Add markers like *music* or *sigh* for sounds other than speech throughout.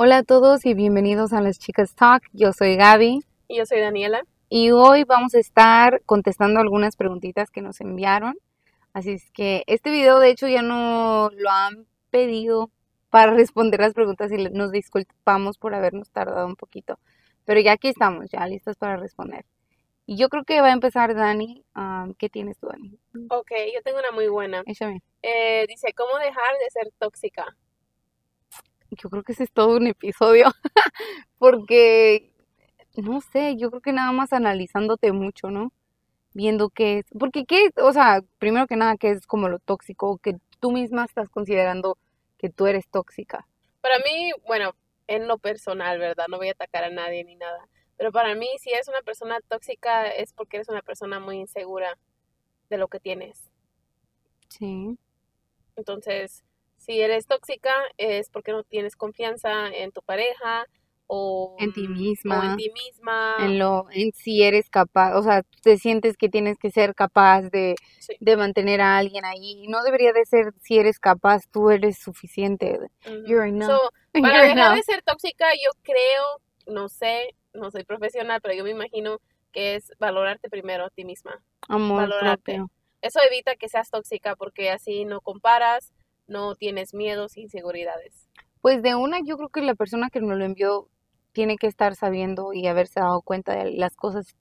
Hola a todos y bienvenidos a las Chicas Talk. Yo soy Gaby Y yo soy Daniela. y hoy vamos a estar contestando algunas preguntitas que nos enviaron. Así es que este video de hecho ya no lo han pedido para *laughs* responder las preguntas y nos disculpamos por habernos tardado un poquito. Pero ya aquí estamos, ya listas para responder. Y yo creo que va a empezar Dani. Um, ¿Qué tienes tú, Dani? Ok, yo tengo una muy buena. Échame. Eh, dice, ¿cómo dejar de ser tóxica? Yo creo que ese es todo un episodio, *laughs* porque, no sé, yo creo que nada más analizándote mucho, ¿no? Viendo qué es, porque qué es, o sea, primero que nada, qué es como lo tóxico, que tú misma estás considerando que tú eres tóxica. Para mí, bueno, en lo personal, ¿verdad? No voy a atacar a nadie ni nada. Pero para mí, si eres una persona tóxica, es porque eres una persona muy insegura de lo que tienes. Sí. Entonces, si eres tóxica, es porque no tienes confianza en tu pareja o En ti o misma, en ti misma. en lo, en si eres capaz, o sea, te sientes que tienes que ser capaz de, Sí. de mantener a alguien ahí. No debería de ser si eres capaz, tú eres suficiente. Ujú. You're enough. So, *laughs* para You're dejar de ser tóxica, yo creo, no sé, no soy profesional, pero yo me imagino que es valorarte primero a ti misma. Amor valorarte. propio. Eso evita que seas tóxica porque así no comparas, no tienes miedos, inseguridades. Pues de una, yo creo que la persona que nos lo envió tiene que estar sabiendo y haberse dado cuenta de las cosas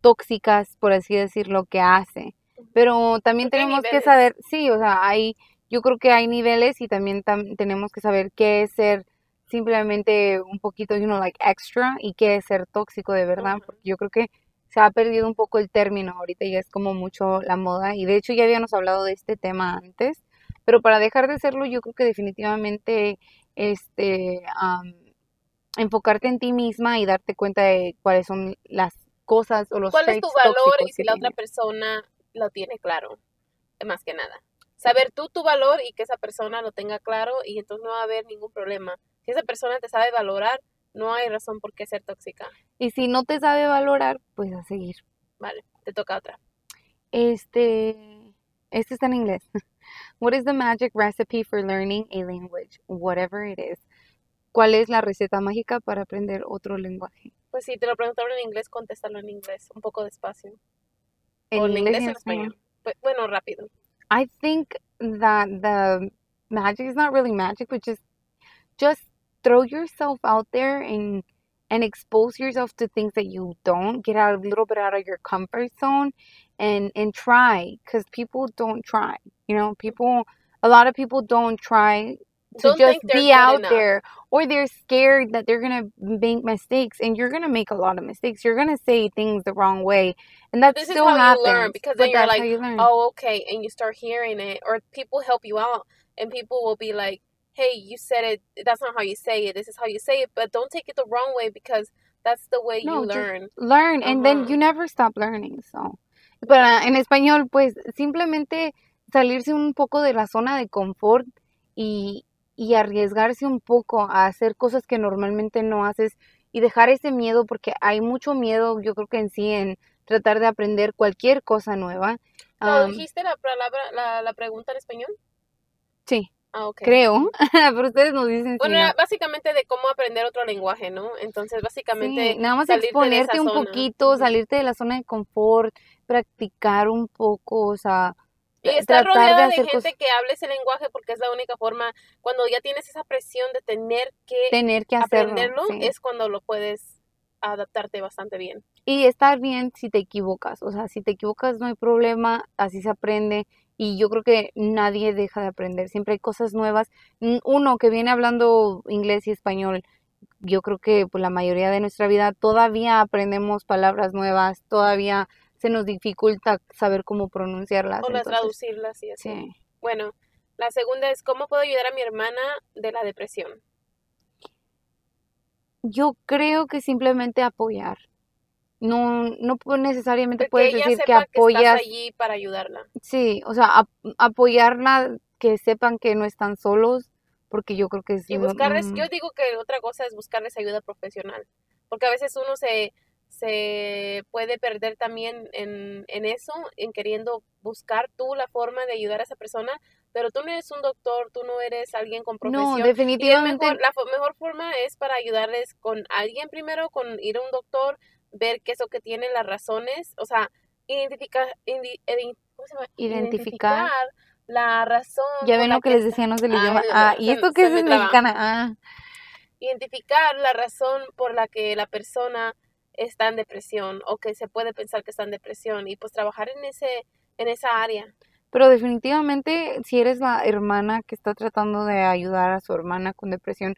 tóxicas, por así decirlo, que hace. Pero también Porque tenemos que saber, sí, o sea, hay, yo creo que hay niveles y también tam- tenemos que saber qué es ser simplemente un poquito, you know, like extra y qué es ser tóxico de verdad, porque yo creo que se ha perdido un poco el término, ahorita ya es como mucho la moda y de hecho ya habíamos hablado de este tema antes, pero para dejar de serlo yo creo que definitivamente este am, enfocarte en ti misma y darte cuenta de cuáles son las cosas o los ¿Cuál es tu valor y si que la otra persona lo tiene claro? Más que nada. Saber tú tu valor y que esa persona lo tenga claro y entonces no va a haber ningún problema. Si esa persona te sabe valorar, no hay razón por qué ser tóxica. Y si no te sabe valorar, pues a seguir. Vale, te toca otra. Este, este está en inglés. *laughs* What is the magic recipe for learning a language, whatever it is? ¿Cuál es la receta mágica para aprender otro lenguaje? Pues si te lo preguntaron en inglés, contéstalo en inglés, un poco despacio. En o en inglés inglés y o en en español. español. Bueno, rápido. I think that the magic is not really magic, but just just throw yourself out there and and expose yourself to things that you don't get out a little bit out of your comfort zone and and try because people don't try you know people a lot of people don't try to Don't just be out enough. there or they're scared that they're gonna make mistakes and you're gonna make a lot of mistakes you're gonna say things the wrong way and that This is still how you learn, because then you're that's like, you oh, okay, and you start hearing it, or people help you out, and people will be like, hey, you said it, that's not how you say it, this is how you say it, but don't take it the wrong way because that's the way No, you learn. learn and then you never stop learning so para en español pues simplemente salirse un poco de la zona de confort y, y arriesgarse un poco a hacer cosas que normalmente no haces y dejar ese miedo porque hay mucho miedo yo creo que en sí en tratar de aprender cualquier cosa nueva ¿No Um, dijiste la palabra, la, la pregunta en español? sí Ah, ok. creo *laughs* pero ustedes nos dicen si Bueno, no. básicamente de cómo aprender otro lenguaje, ¿no? Entonces, básicamente, Sí, nada más exponerte un zona. poquito, salirte de la zona de confort, practicar un poco, o sea, Y estar rodeada de, gente cosas, que hable ese lenguaje porque es la única forma, cuando ya tienes esa presión de tener que tener que hacerlo, aprenderlo, sí. es cuando lo puedes adaptarte bastante bien. Y estar bien si te equivocas, o sea, si te equivocas no hay problema, así se aprende. Y yo creo que nadie deja de aprender, siempre hay cosas nuevas. Uno que viene hablando inglés y español, yo creo que pues, la mayoría de nuestra vida todavía aprendemos palabras nuevas, todavía se nos dificulta saber cómo pronunciarlas. O las entonces, traducirlas y así. sí. Bueno, la segunda es ¿cómo puedo ayudar a mi hermana de la depresión? Yo creo que simplemente apoyar. No, no necesariamente puedes decir que apoyas, estás allí para ayudarla. sí, o sea, ap- apoyarla, que sepan que no están solos, porque yo creo que es, Y buscarles, yo digo que otra cosa es buscarles ayuda profesional, porque a veces uno se, se puede perder también en, en eso, en queriendo buscar tú la forma de ayudar a esa persona, pero tú no eres un doctor, tú no eres alguien con profesión. No, definitivamente. Mejor- la mejor forma es para ayudarles con alguien primero, con ir a un doctor, ver qué es lo que tiene, las razones, o sea, identificar, indi- edi- ¿cómo se llama? Identificar. la razón. Ya ven lo que que les decíamos del Ay, idioma. Ah, ¿y esto qué es mexicana? Ah, identificar la razón por la que la persona está en depresión o que se puede pensar que está en depresión y pues trabajar en ese en esa área. pero definitivamente si eres la hermana que está tratando de ayudar a su hermana con depresión,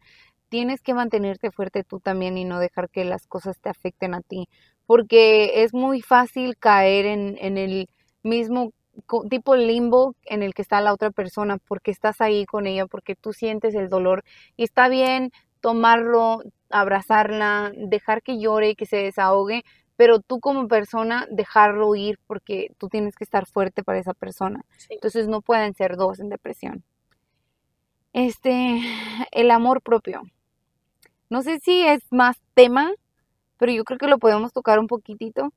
tienes que mantenerte fuerte tú también y no dejar que las cosas te afecten a ti, porque es muy fácil caer en, en el mismo tipo limbo en el que está la otra persona, porque estás ahí con ella, porque tú sientes el dolor y está bien tomarlo, abrazarla, dejar que llore, que se desahogue, pero tú como persona dejarlo ir porque tú tienes que estar fuerte para esa persona. Sí. Entonces no pueden ser dos en depresión. Este, el amor propio. No sé si es más tema, pero yo creo que lo podemos tocar un poquitito.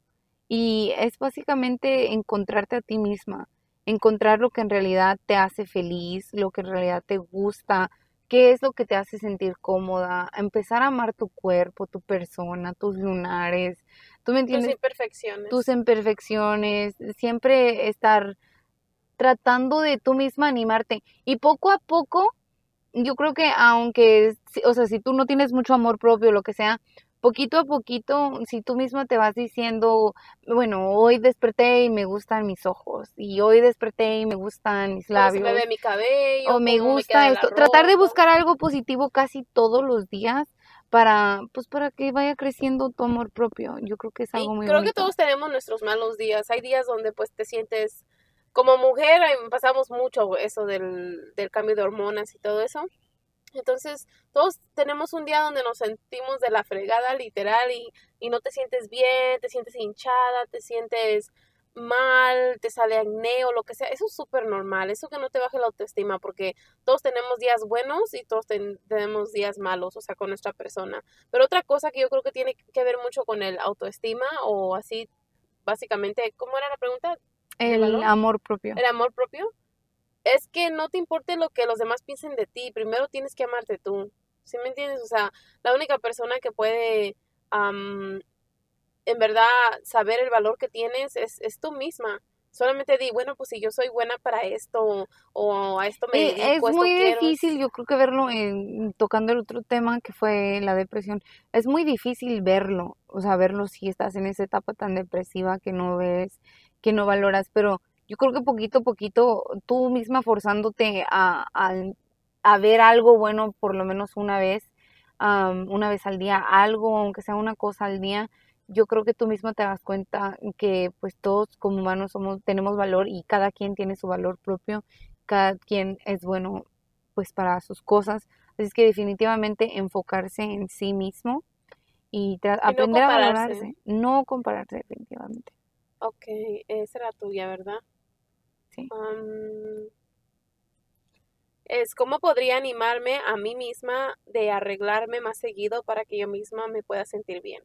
Y es básicamente encontrarte a ti misma, encontrar lo que en realidad te hace feliz, lo que en realidad te gusta, qué es lo que te hace sentir cómoda, empezar a amar tu cuerpo, tu persona, tus lunares. ¿Tú me Tus entiendes? imperfecciones. tus imperfecciones, siempre estar tratando de tú misma animarte. Y poco a poco, yo creo que aunque, o sea, si tú no tienes mucho amor propio, lo que sea, poquito a poquito, si tú misma te vas diciendo, bueno, hoy desperté y me gustan mis ojos, y hoy desperté y me gustan mis se labios, me ve mi cabello, o me gusta esto, tratar de buscar algo positivo casi todos los días para, pues para que vaya creciendo tu amor propio. Yo creo que es Y algo muy creo que todos tenemos nuestros malos días. Hay días donde pues te sientes como mujer, pasamos mucho eso del, del cambio de hormonas y todo eso. Entonces, todos tenemos un día donde nos sentimos de la fregada literal y, y no te sientes bien, te sientes hinchada, te sientes mal, te sale acné o lo que sea. Eso es súper normal, eso que no te baje la autoestima porque todos tenemos días buenos y todos ten- tenemos días malos, o sea, con nuestra persona. Pero otra cosa que yo creo que tiene que ver mucho con el autoestima o así, básicamente, ¿cómo era la pregunta? El amor propio. El amor propio. Es que no te importe lo que los demás piensen de ti, primero tienes que amarte tú. ¿Sí me entiendes? O sea, la única persona que puede am, en verdad saber el valor que tienes es, es tú misma. Solamente di, bueno, pues si yo soy buena para esto o a esto me Eh, es muy quiero. difícil, yo creo que verlo tocando el otro tema que fue la depresión. Es muy difícil verlo, o sea, verlo si estás en esa etapa tan depresiva que no ves, que no valoras, pero yo creo que poquito a poquito tú misma forzándote a, a, a ver algo bueno por lo menos una vez, una vez al día, algo, aunque sea una cosa al día, yo creo que tú misma te das cuenta que pues todos como humanos somos, tenemos valor y cada quien tiene su valor propio, cada quien es bueno pues para sus cosas, así es que definitivamente enfocarse en sí mismo y no aprender a valorarse, no compararse definitivamente. Ok, esa era tuya, ¿verdad? Sí. Es cómo podría animarme a mí misma de arreglarme más seguido para que yo misma me pueda sentir bien.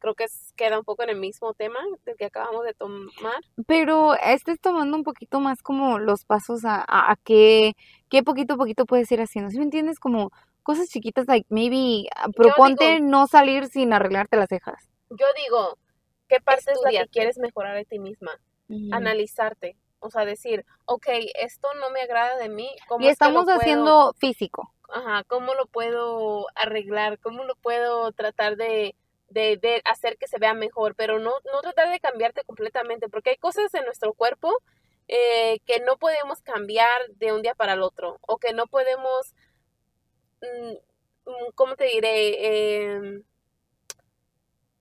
Creo que es- queda un poco en el mismo tema del que acabamos de tomar. Pero estés tomando un poquito más como los pasos a, a, a qué, qué poquito a poquito puedes ir haciendo. ¿Sí me entiendes? Como cosas chiquitas, like maybe, ah, proponte digo- no salir sin arreglarte las cejas. Yo digo, ¿qué parte es la que quieres mejorar de ti misma? Analizarte. O sea, decir, ok, esto no me agrada de mí. ¿cómo Y es que lo estamos puedo- haciendo físico. ajá, cómo lo puedo arreglar, cómo lo puedo tratar de, de, de hacer que se vea mejor, pero no, no tratar de cambiarte completamente, porque hay cosas en nuestro cuerpo eh, que no podemos cambiar de un día para el otro, o que no podemos, mm, mm, ¿cómo te diré? Em,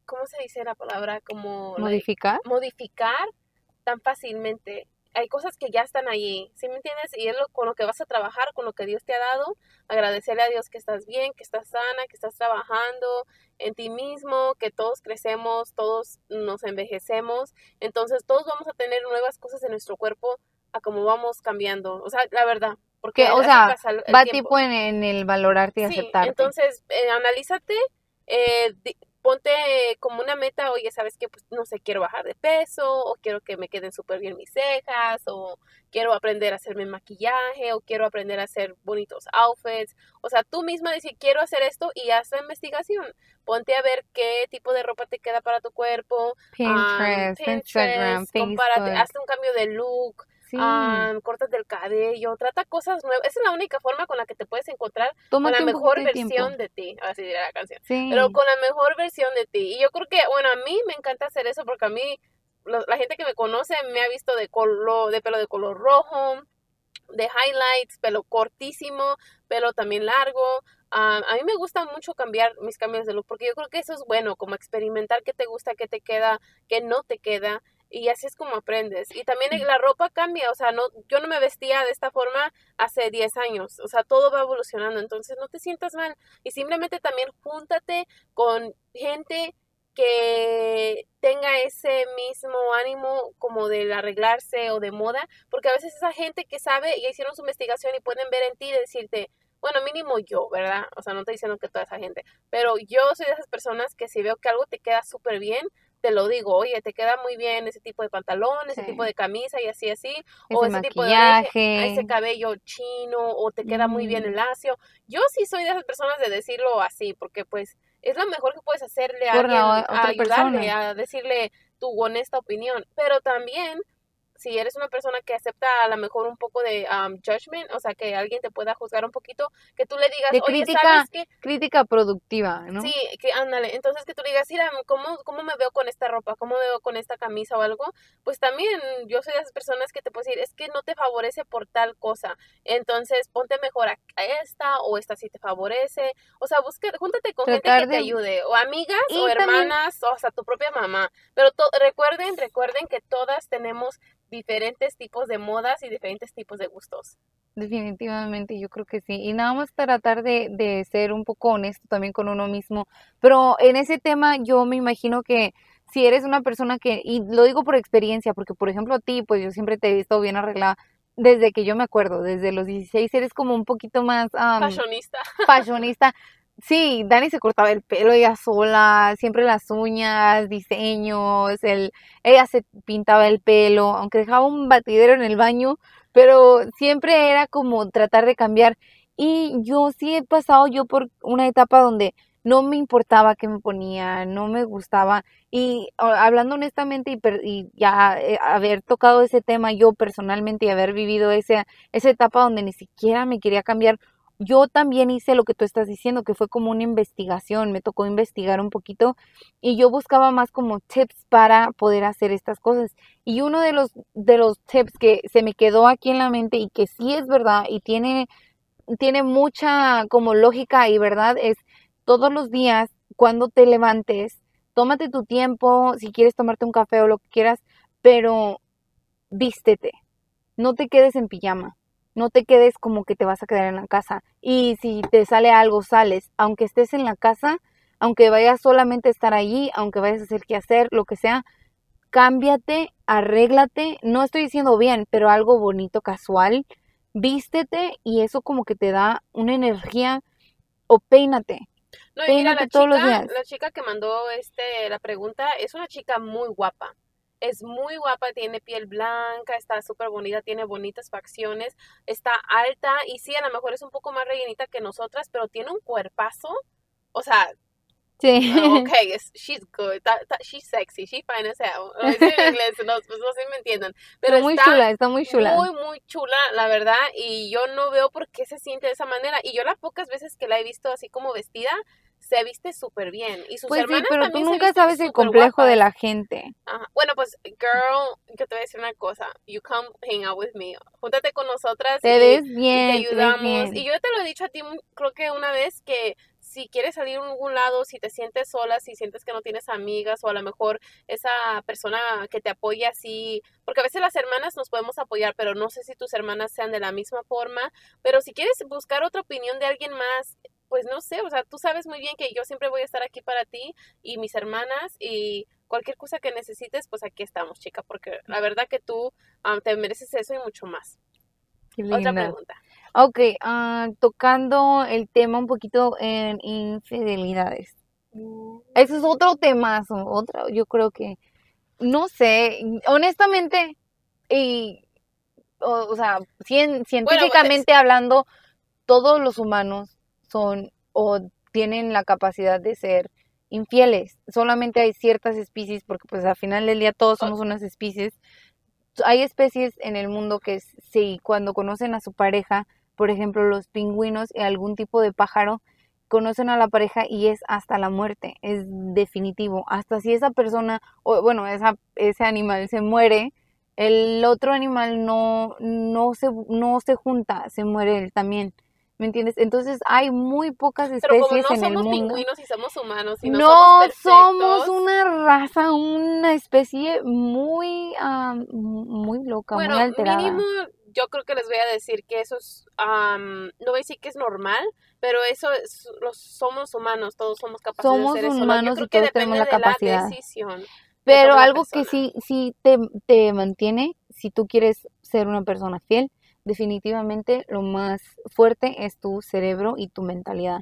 ¿Cómo se dice la palabra? Como like, Modificar. modificar tan fácilmente. Hay cosas que ya están allí, ¿sí me entiendes? Y es lo, con lo que vas a trabajar, con lo que Dios te ha dado, agradecerle a Dios que estás bien, que estás sana, que estás trabajando en ti mismo, que todos crecemos, todos nos envejecemos, entonces todos vamos a tener nuevas cosas en nuestro cuerpo a como vamos cambiando, o sea, la verdad, porque Que, o sea, va tiempo. tipo en, en el valorarte y Sí, aceptarte. entonces, eh, analízate, eh, ponte como una meta, oye, sabes que, pues, no sé, quiero bajar de peso, o quiero que me queden súper bien mis cejas, o quiero aprender a hacerme maquillaje, o quiero aprender a hacer bonitos outfits. O sea, tú misma dices, quiero hacer esto y haz la investigación. Ponte a ver qué tipo de ropa te queda para tu cuerpo. Pinterest, Instagram, compárate, Facebook. hazte un cambio de look. Sí. ah, cortas del cabello, trata cosas nuevas. Esa es la única forma con la que te puedes encontrar Tómate con la mejor tiempo. versión de ti. Así dirá la canción. Sí. Pero con la mejor versión de ti. Y yo creo que, bueno, a mí me encanta hacer eso porque a mí, lo- la gente que me conoce me ha visto de, color, de pelo de color rojo, de highlights, pelo cortísimo, pelo también largo. Ah, a mí me gusta mucho cambiar mis cambios de look porque yo creo que eso es bueno, como experimentar qué te gusta, qué te queda, qué no te queda. Y así es como aprendes. Y también la ropa cambia, o sea, no, yo no me vestía de esta forma hace 10 años, o sea, todo va evolucionando, entonces no te sientas mal y simplemente también júntate con gente que tenga ese mismo ánimo como del arreglarse o de moda, porque a veces esa gente que sabe y hicieron su investigación y pueden ver en ti y decirte, bueno, mínimo yo, ¿verdad? O sea, no estoy diciendo que toda esa gente, pero yo soy de esas personas que si veo que algo te queda súper bien, te lo digo, oye, te queda muy bien ese tipo de pantalón, ese Sí. tipo de camisa y así, así, o Ese tipo de ese cabello chino o te queda muy bien Mm. el lacio. Yo sí soy de esas personas de decirlo así, porque pues es lo mejor que puedes hacerle a Por alguien, a ayudarle, persona. a decirle tu honesta opinión. Pero también, si eres una persona que acepta a lo mejor un poco de um, judgment, o sea, que alguien te pueda juzgar un poquito, que tú le digas, De oye, crítica, ¿sabes qué? crítica productiva, ¿no? Sí, que ándale. Entonces que tú le digas, mira, ¿cómo, ¿cómo me veo con esta ropa? ¿Cómo me veo con esta camisa o algo? Pues también yo soy de esas personas que te puedo decir, es que no te favorece por tal cosa. Entonces ponte mejor a esta o esta sí te favorece. O sea, busca, júntate con gente que te de- ayude. O amigas Y o también- hermanas o hasta tu propia mamá. Pero to- recuerden, recuerden que todas tenemos diferentes tipos de modas y diferentes tipos de gustos. Definitivamente, yo creo que sí. Y nada más tratar de, de ser un poco honesto también con uno mismo. Pero en ese tema yo me imagino que si eres una persona que, y lo digo por experiencia, porque por ejemplo a ti, pues yo siempre te he visto bien arreglada desde que yo me acuerdo, desde los 16 eres como un poquito más am, Fashionista. fashionista. Sí, Dani se cortaba el pelo ella sola, siempre las uñas, diseños, el, ella se pintaba el pelo, aunque dejaba un batidero en el baño, pero siempre era como tratar de cambiar. Y yo sí he pasado yo por una etapa donde no me importaba qué me ponía, no me gustaba. Y hablando honestamente y, per- y ya eh, haber tocado ese tema yo personalmente y haber vivido ese, esa etapa donde ni siquiera me quería cambiar, yo también hice lo que tú estás diciendo, que fue como una investigación, me tocó investigar un poquito y yo buscaba más como tips para poder hacer estas cosas. Y uno de los, de los tips que se me quedó aquí en la mente y que sí es verdad y tiene, tiene mucha como lógica y verdad es todos los días cuando te levantes, tómate tu tiempo, si quieres tomarte un café o lo que quieras, pero vístete, no te quedes en pijama. No te quedes como que te vas a quedar en la casa. Y si te sale algo, sales. Aunque estés en la casa, aunque vayas solamente a estar allí, aunque vayas a hacer qué hacer, lo que sea, cámbiate, arréglate. No estoy diciendo bien, pero algo bonito, casual. Vístete y eso como que te da una energía. O peínate. No, y mira, la todos los chica, días. la chica que mandó este la pregunta es una chica muy guapa. Es muy guapa, tiene piel blanca, está súper bonita, tiene bonitas facciones, está alta y sí, a lo mejor es un poco más rellenita que nosotras, pero tiene un cuerpazo. O sea, Sí. ok, *laughs* es, she's good, she's sexy, she's fine as hell. En inglés, no, pues no sé si me entiendan. Pero Está muy está chula, está muy chula. muy, muy chula, la verdad, y yo no veo por qué se siente de esa manera. Y yo las pocas veces que la he visto así como vestida, se viste súper bien. Y sus Pues sí, hermanas pero tú también nunca sabes el complejo de la gente. Ajá. Bueno, pues, girl, yo te voy a decir una cosa. You come hang out with me. Júntate con nosotras Te y, ves y bien, te te ves ayudamos. bien. Y yo te lo he dicho a ti, creo que una vez que si quieres salir a algún lado, si te sientes sola, si sientes que no tienes amigas o a lo mejor esa persona que te apoya así, porque a veces las hermanas nos podemos apoyar, pero no sé si tus hermanas sean de la misma forma, pero si quieres buscar otra opinión de alguien más, pues no sé, o sea, tú sabes muy bien que yo siempre voy a estar aquí para ti y mis hermanas y cualquier cosa que necesites, pues aquí estamos, chica, porque la verdad que tú ah, te mereces eso y mucho más. Qué Otra linda. pregunta. Ok, ah, tocando el tema un poquito en infidelidades. Ese es otro temazo, otro, yo creo que, no sé, honestamente, y, o, o sea, cien- científicamente hablando, todos los humanos o tienen la capacidad de ser infieles. Solamente hay ciertas especies, porque pues al final del día todos somos unas especies. Hay especies en el mundo que sí, cuando conocen a su pareja, por ejemplo los pingüinos y algún tipo de pájaro, conocen a la pareja y es hasta la muerte, es definitivo. Hasta si esa persona, o bueno, esa, ese animal se muere, el otro animal no, no, se, no se junta, se muere él también. ¿Me entiendes? Entonces hay muy pocas Pero como especies no en el somos mundo. pingüinos y somos humanos y no, No somos somos perfectos, una raza, una especie muy, muy loca, Bueno, muy alterada. mínimo, yo creo que les voy a decir que eso es, am, no voy a decir que es normal, pero eso es, los, somos humanos, todos somos capaces Somos de hacer eso. humanos yo creo y que todos tenemos depende la de capacidad. la decisión. de Pero algo que sí, sí te, te mantiene, si tú quieres ser una persona fiel, definitivamente lo más fuerte es tu cerebro y tu mentalidad.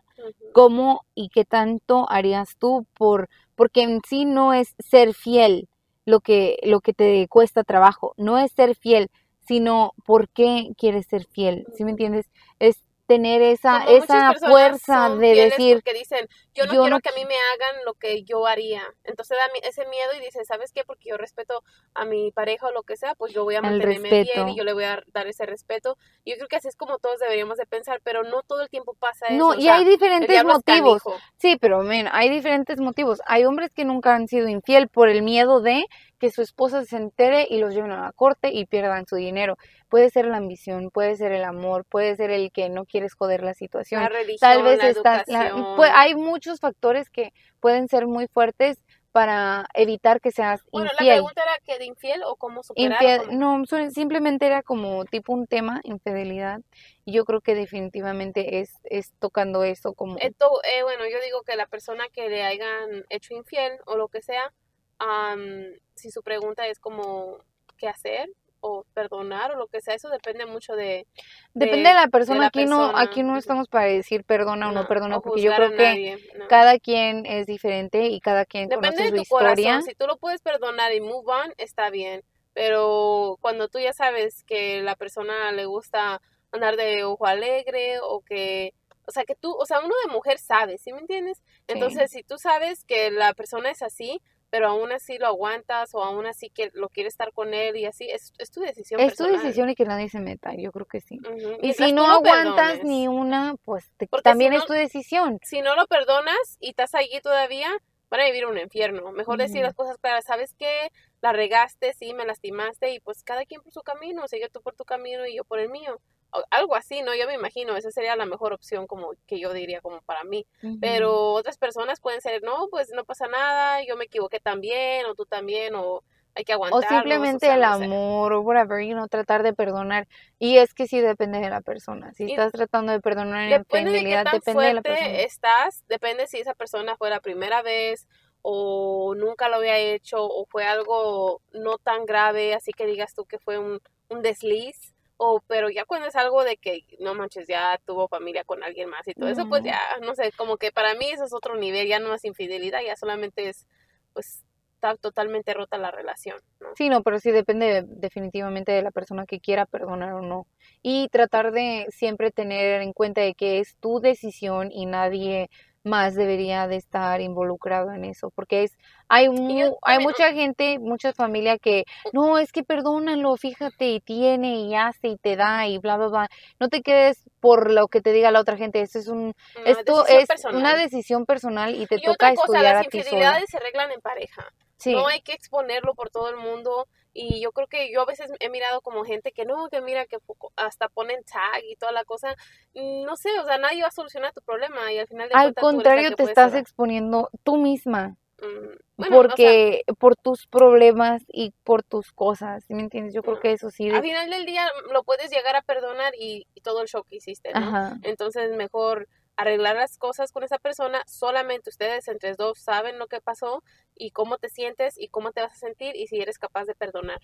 ¿Cómo y qué tanto harías tú por, porque en sí no es ser fiel lo que, lo que te cuesta trabajo, no es ser fiel, sino por qué quieres ser fiel, ¿sí me entiendes? Es tener esa, Como esa fuerza de decir, porque dicen, yo no yo quiero no que a mí me hagan lo que yo haría. Entonces da ese miedo y dice, ¿sabes qué? Porque yo respeto a mi pareja o lo que sea, pues yo voy a mantenerme bien y yo le voy a dar ese respeto. Yo creo que así es como todos deberíamos de pensar, pero no todo el tiempo pasa eso. no, o y sea, hay diferentes motivos. Sí, pero men, hay diferentes motivos. Hay hombres que nunca han sido infiel por el miedo de que su esposa se entere y los lleven a la corte y pierdan su dinero. Puede ser la ambición, puede ser el amor, puede ser el que no quieres joder la situación. La religión, Tal vez la estás, la- pues, hay muchos factores que pueden ser muy fuertes para evitar que seas Bueno, la infiel. pregunta era que de infiel o cómo superar. Infiel, cómo- no, simplemente era como tipo un tema, infidelidad. Y yo creo que definitivamente es, es tocando eso como... Esto, eh, bueno, yo digo que la persona que le hayan hecho infiel o lo que sea, am, si su pregunta es como qué hacer o perdonar o lo que sea, eso depende mucho de... Depende de la de persona, la aquí no, aquí no estamos para decir perdona o no, no, perdona, o porque yo creo que no. cada quien es diferente y cada quien Depende conoce de su tu historia. corazón. Si tú lo puedes perdonar y move on, está bien. Pero cuando tú ya sabes que la persona le gusta andar de ojo alegre o que, o sea, que tú, o sea, uno de mujer sabe, ¿sí me entiendes? Sí. Entonces, si tú sabes que la persona es así, pero aún así lo aguantas o aún así que lo quieres estar con él y así, es, es tu decisión Es tu decisión y que nadie se meta, yo creo que sí. Y si no aguantas perdones. ni una, pues te- también si es tu decisión. si no lo perdonas y estás allí todavía, van a vivir un infierno. Mejor decir las cosas claras, ¿sabes qué? La regaste, sí, me lastimaste y pues cada quien por su camino, sigue tú por tu camino y yo por el mío. O algo así, ¿no? Yo me imagino, esa sería la mejor opción como que yo diría como para mí. Pero otras personas pueden ser, no, pues no pasa nada, yo me equivoqué también, o tú también, o hay que O aguantarnos. simplemente sea, el no sé. amor o whatever, you know, tratar de perdonar. Y es que sí depende de la persona. Si Y estás tratando de perdonar en Depende de depende la persona. estás, depende si esa persona fue la primera vez o nunca lo había hecho o fue algo no tan grave, así que digas tú que fue un, un desliz, o pero ya cuando es algo de que no manches, ya tuvo familia con alguien más y todo eso, pues ya, no sé, como que para mí eso es otro nivel, ya no es infidelidad, ya solamente es, pues, está totalmente rota la relación, ¿no? Sí, no, pero sí depende definitivamente de la persona que quiera perdonar o no. Y tratar de siempre tener en cuenta de que es tu decisión y nadie más debería de estar involucrado en eso, porque es hay mu- hay mucha gente, mucha familia que no, es que perdónalo, fíjate, y tiene y hace y te da y bla bla bla. No te quedes por lo que te diga la otra gente, esto es un Una esto es personal. una decisión personal y te Y toca otra cosa, estudiar las a ti sola. infidelidades se arreglan en pareja. Sí. No hay que exponerlo por todo el mundo. Y yo creo que yo a veces he mirado como gente que no, que mira que hasta ponen tag y toda la cosa. Mm, No sé, o sea, nadie va a solucionar tu problema y al final de Al contrario, te estás exponiendo tú misma. Mm, bueno, o sea, porque por tus problemas y por tus cosas, ¿sí me entiendes? Yo creo que eso sí. de- al final del día mm, lo puedes llegar a perdonar y, y todo el show que hiciste, ¿no? Ajá. Entonces mejor arreglar las cosas con esa persona, solamente ustedes entre dos saben lo que pasó y cómo te sientes y cómo te vas a sentir y si eres capaz de perdonar.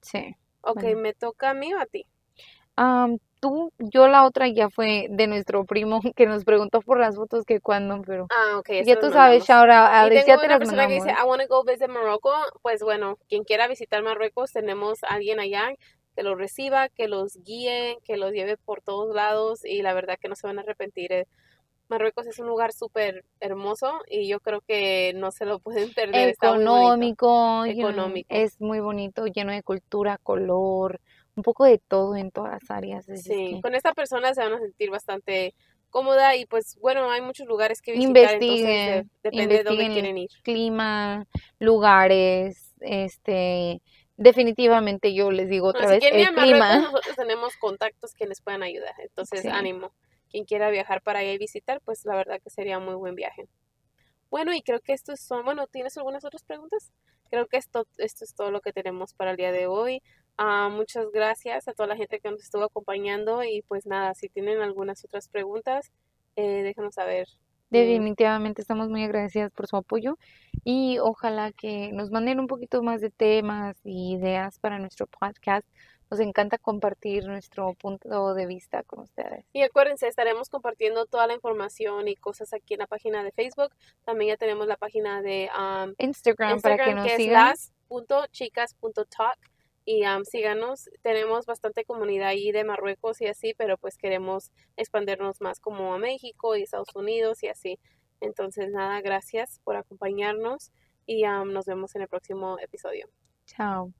Sí. Ok, Bueno. ¿me toca a mí o a ti? Am, tú, yo la otra ya fue de nuestro primo *laughs* que nos preguntó por las fotos que cuándo, pero Ah, ok. ya tú sabes, Alex, tengo ya te una persona que dice, I want to go visit Morocco. Pues bueno, quien quiera visitar Marruecos, tenemos a alguien allá que los reciba, que los guíe, que los lleve por todos lados y la verdad que no se van a arrepentir. Eh, Marruecos es un lugar súper hermoso y yo creo que no se lo pueden *laughs* perder. Económico, Económico. es muy bonito, lleno de cultura, color, un poco de todo en todas las áreas. Sí, que con esta persona se van a sentir bastante cómoda y pues bueno, hay muchos lugares que visitar, entonces Investiguen, de- depende de dónde investiguen. quieren ir. clima, lugares, este, definitivamente yo les digo otra si vez, ir el clima. nosotros tenemos contactos que les puedan ayudar. Entonces, Sí. ánimo. Quien quiera viajar para allá y visitar, pues la verdad que sería muy buen viaje. Bueno, y creo que esto son, bueno, ¿tienes algunas otras preguntas? Creo que esto, esto es todo lo que tenemos para el día de hoy. Ah, muchas gracias a toda la gente que nos estuvo acompañando y pues nada, si tienen algunas otras preguntas, eh, déjanos saber. Definitivamente estamos muy agradecidas por su apoyo y ojalá que nos manden un poquito más de temas y ideas para nuestro podcast. Nos encanta compartir nuestro punto de vista con ustedes. Y acuérdense, estaremos compartiendo toda la información y cosas aquí en la página de Facebook. También ya tenemos la página de um, Instagram, para que nos que es sigan. las.chicas.talk y um, síganos. Tenemos bastante comunidad ahí de Marruecos y así, pero pues queremos expandernos más como a México y Estados Unidos y así. Entonces, nada, gracias por acompañarnos y um, nos vemos en el próximo episodio. Chao.